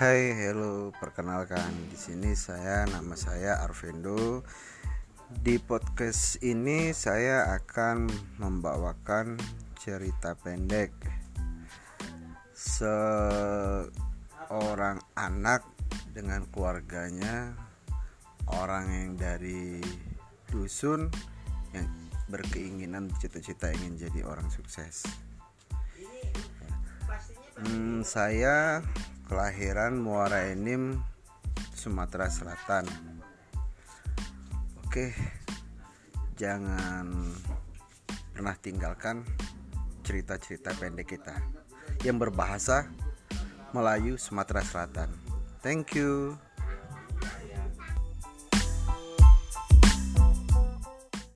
Hai, hello, perkenalkan di sini saya nama saya Arvendo. Di podcast ini saya akan membawakan cerita pendek seorang anak dengan keluarganya, orang yang dari dusun yang berkeinginan cita-cita ingin jadi orang sukses. Hmm, saya kelahiran Muara Enim, Sumatera Selatan. Oke, jangan pernah tinggalkan cerita-cerita pendek kita yang berbahasa Melayu Sumatera Selatan. Thank you.